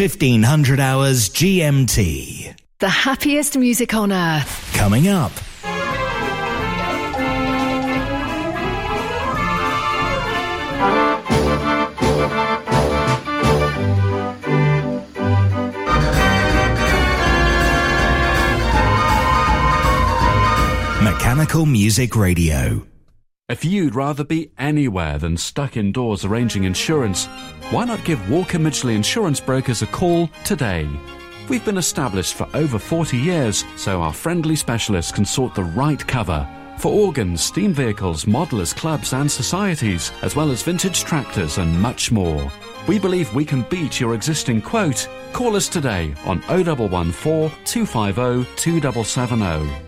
It's 1500 hours GMT. The happiest music on earth. Coming up. Mechanical Music Radio. If you'd rather be anywhere than stuck indoors arranging insurance, why not give Walker Midgley Insurance Brokers a call today? We've been established for over 40 years, so our friendly specialists can sort the right cover for organs, steam vehicles, modelers, clubs, and societies, as well as vintage tractors and much more. We believe we can beat your existing quote. Call us today on 0114 250 2770.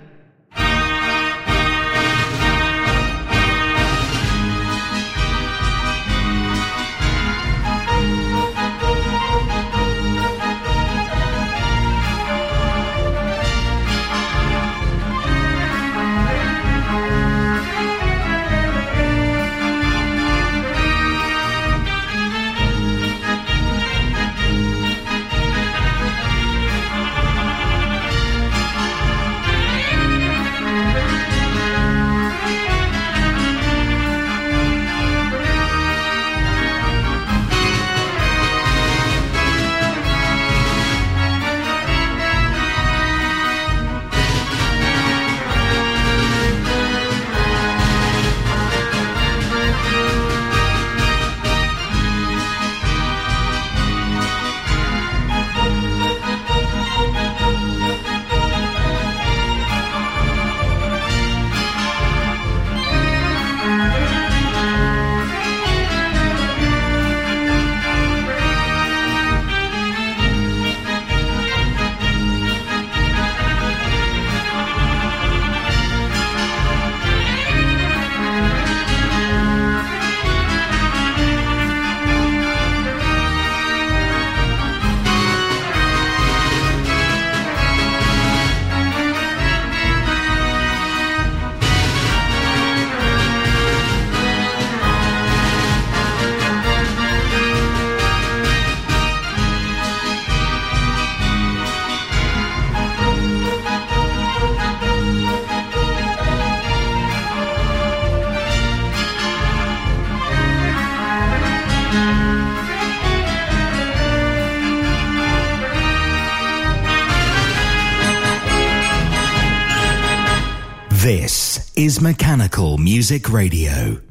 Mechanical Music Radio.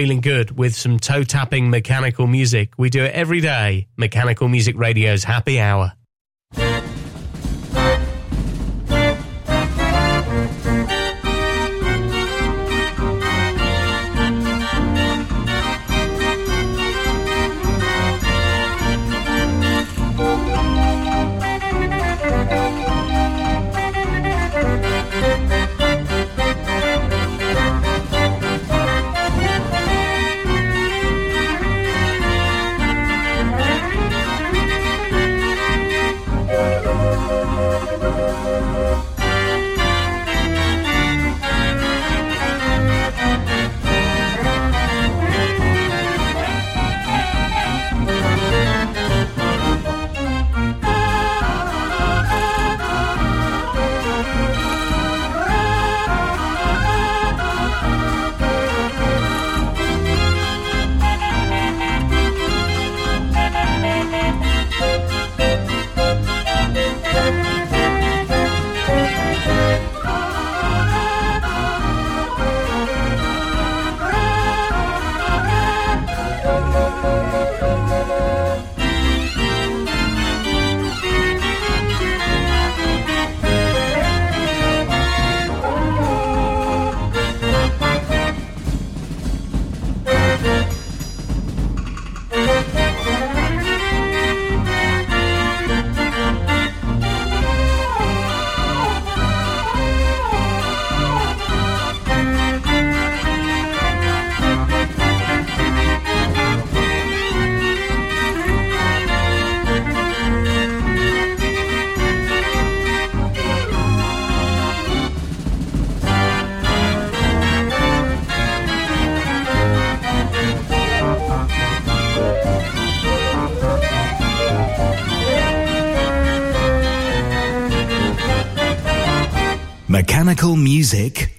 Feeling good with some toe tapping mechanical music. We do it every day. Mechanical Music Radio's Happy Hour. Music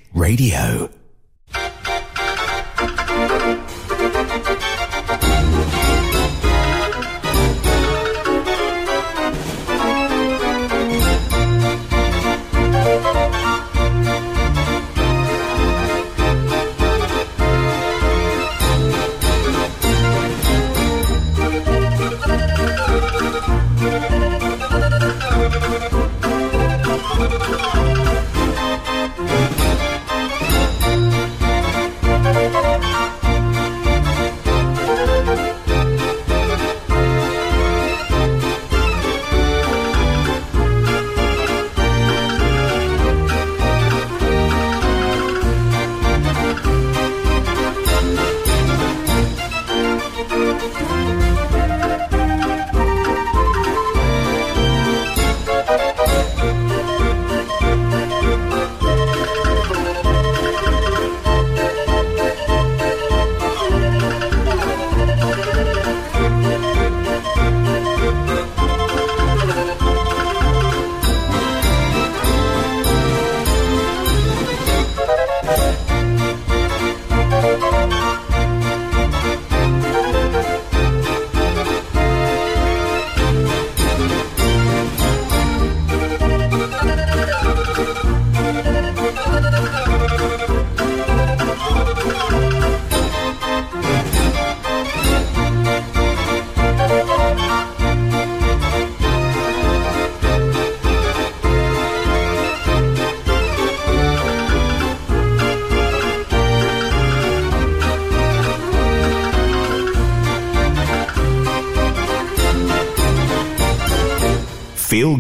Bye.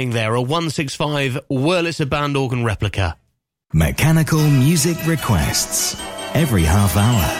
Playing there a 165 Wurlitzer band organ replica. Mechanical music requests every half hour.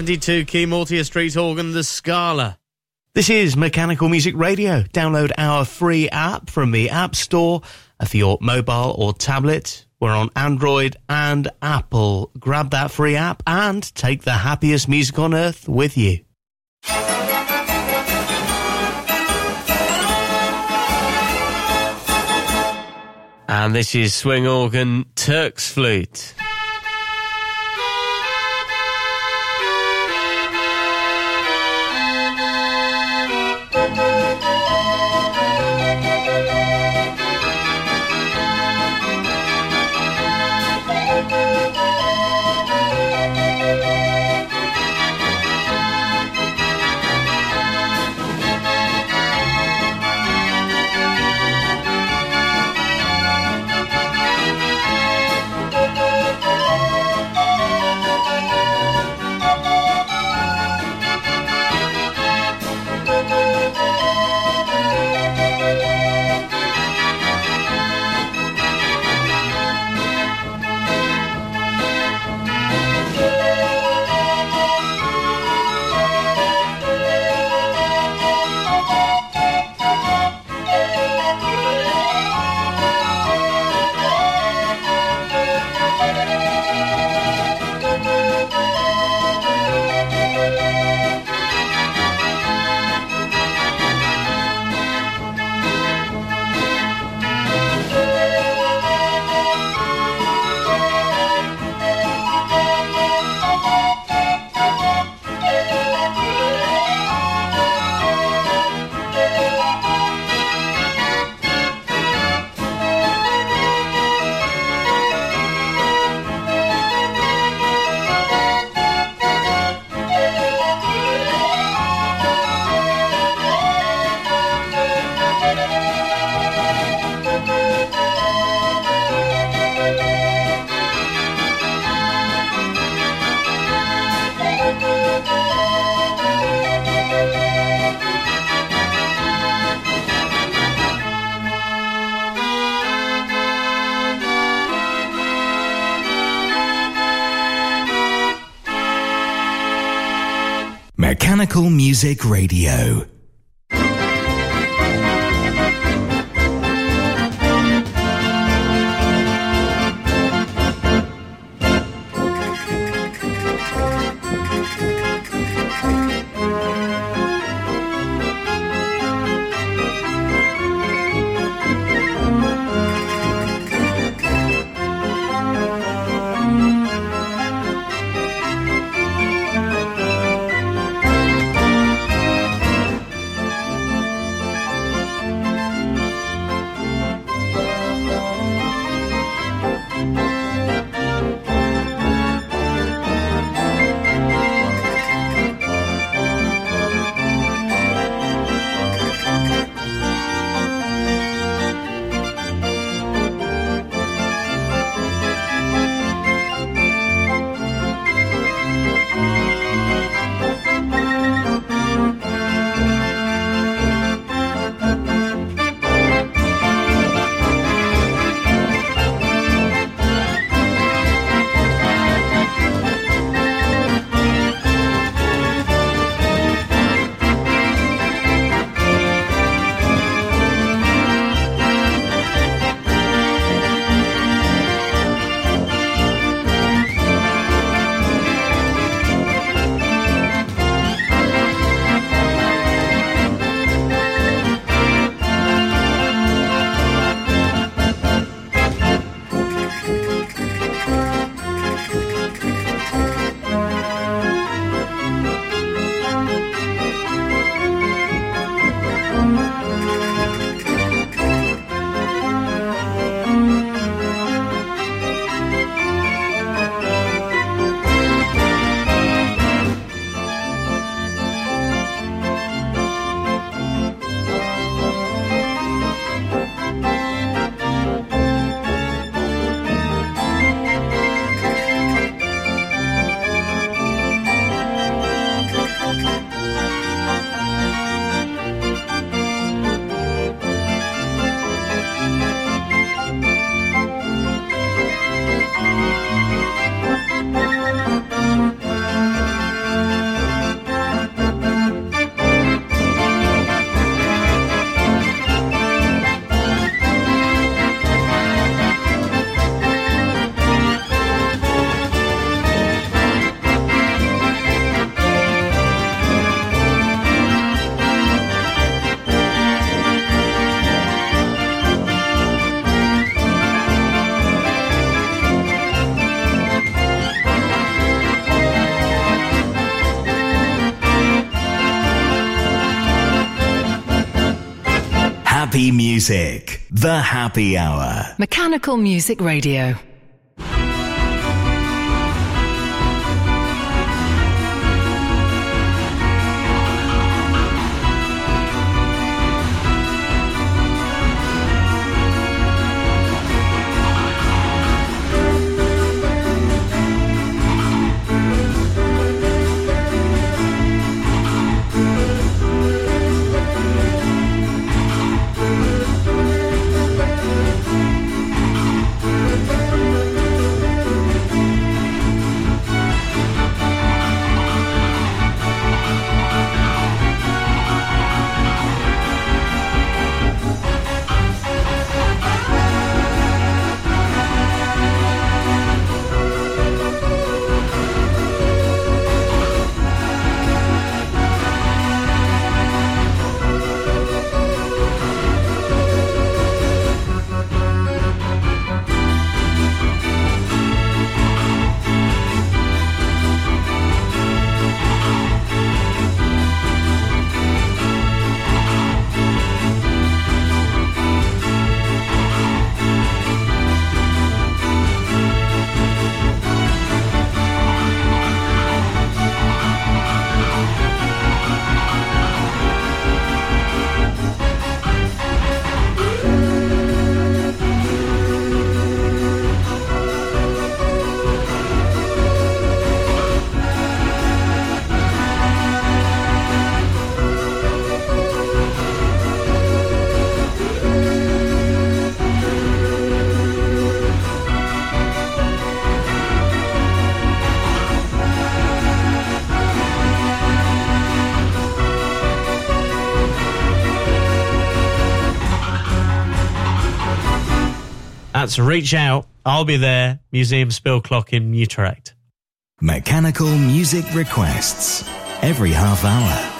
Seventy-two key Mortier Street organ, the Scala. This is Mechanical Music Radio. Download our free app from the App Store uh, for your mobile or tablet. We're on Android and Apple. Grab that free app and take the happiest music on earth with you. And this is swing organ Turk's flute. Music Radio. Music, The Happy Hour. Mechanical Music Radio. That's Reach Out. I'll be there. Museum Speelklok in Utrecht. Mechanical music requests every half hour.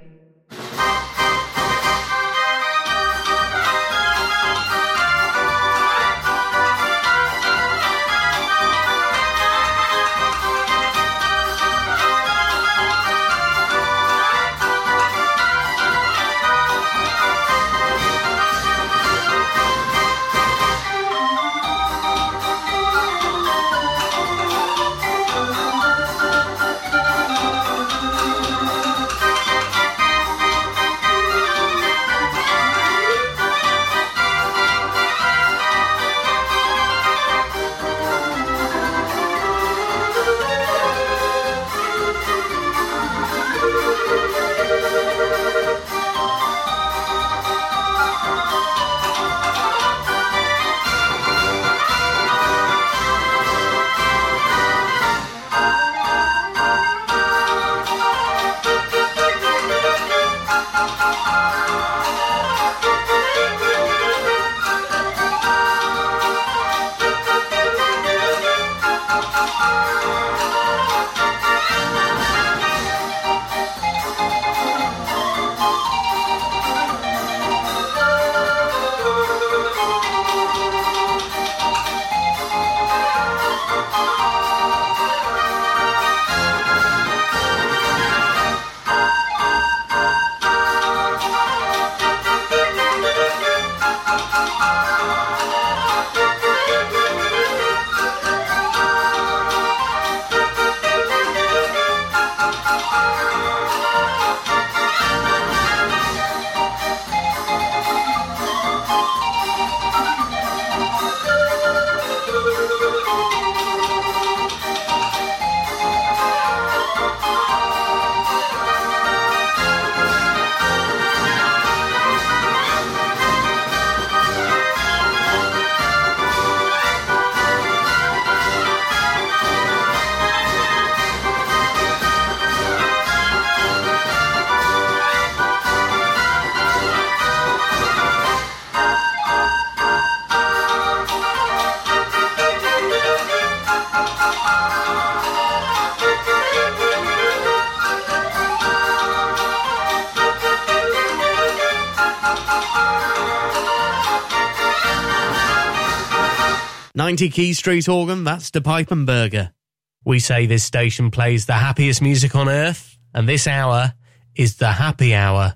Bye. 90 Key Street organ, that's the Pipe and Burger. We say this station plays the happiest music on earth, and this hour is the happy hour.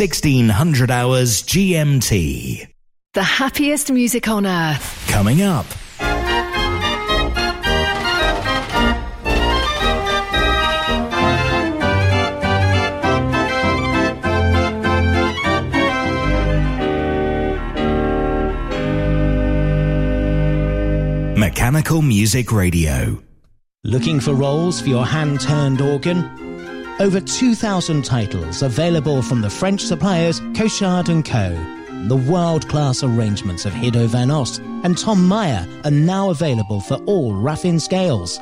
1600 hours GMT. The happiest music on earth. Coming up. Mechanical Music Radio. Looking for rolls for your hand turned organ? Over 2,000 titles available from the French suppliers Cochard & Co. The world-class arrangements of Hido van Ost and Tom Meyer are now available for all Raffin scales.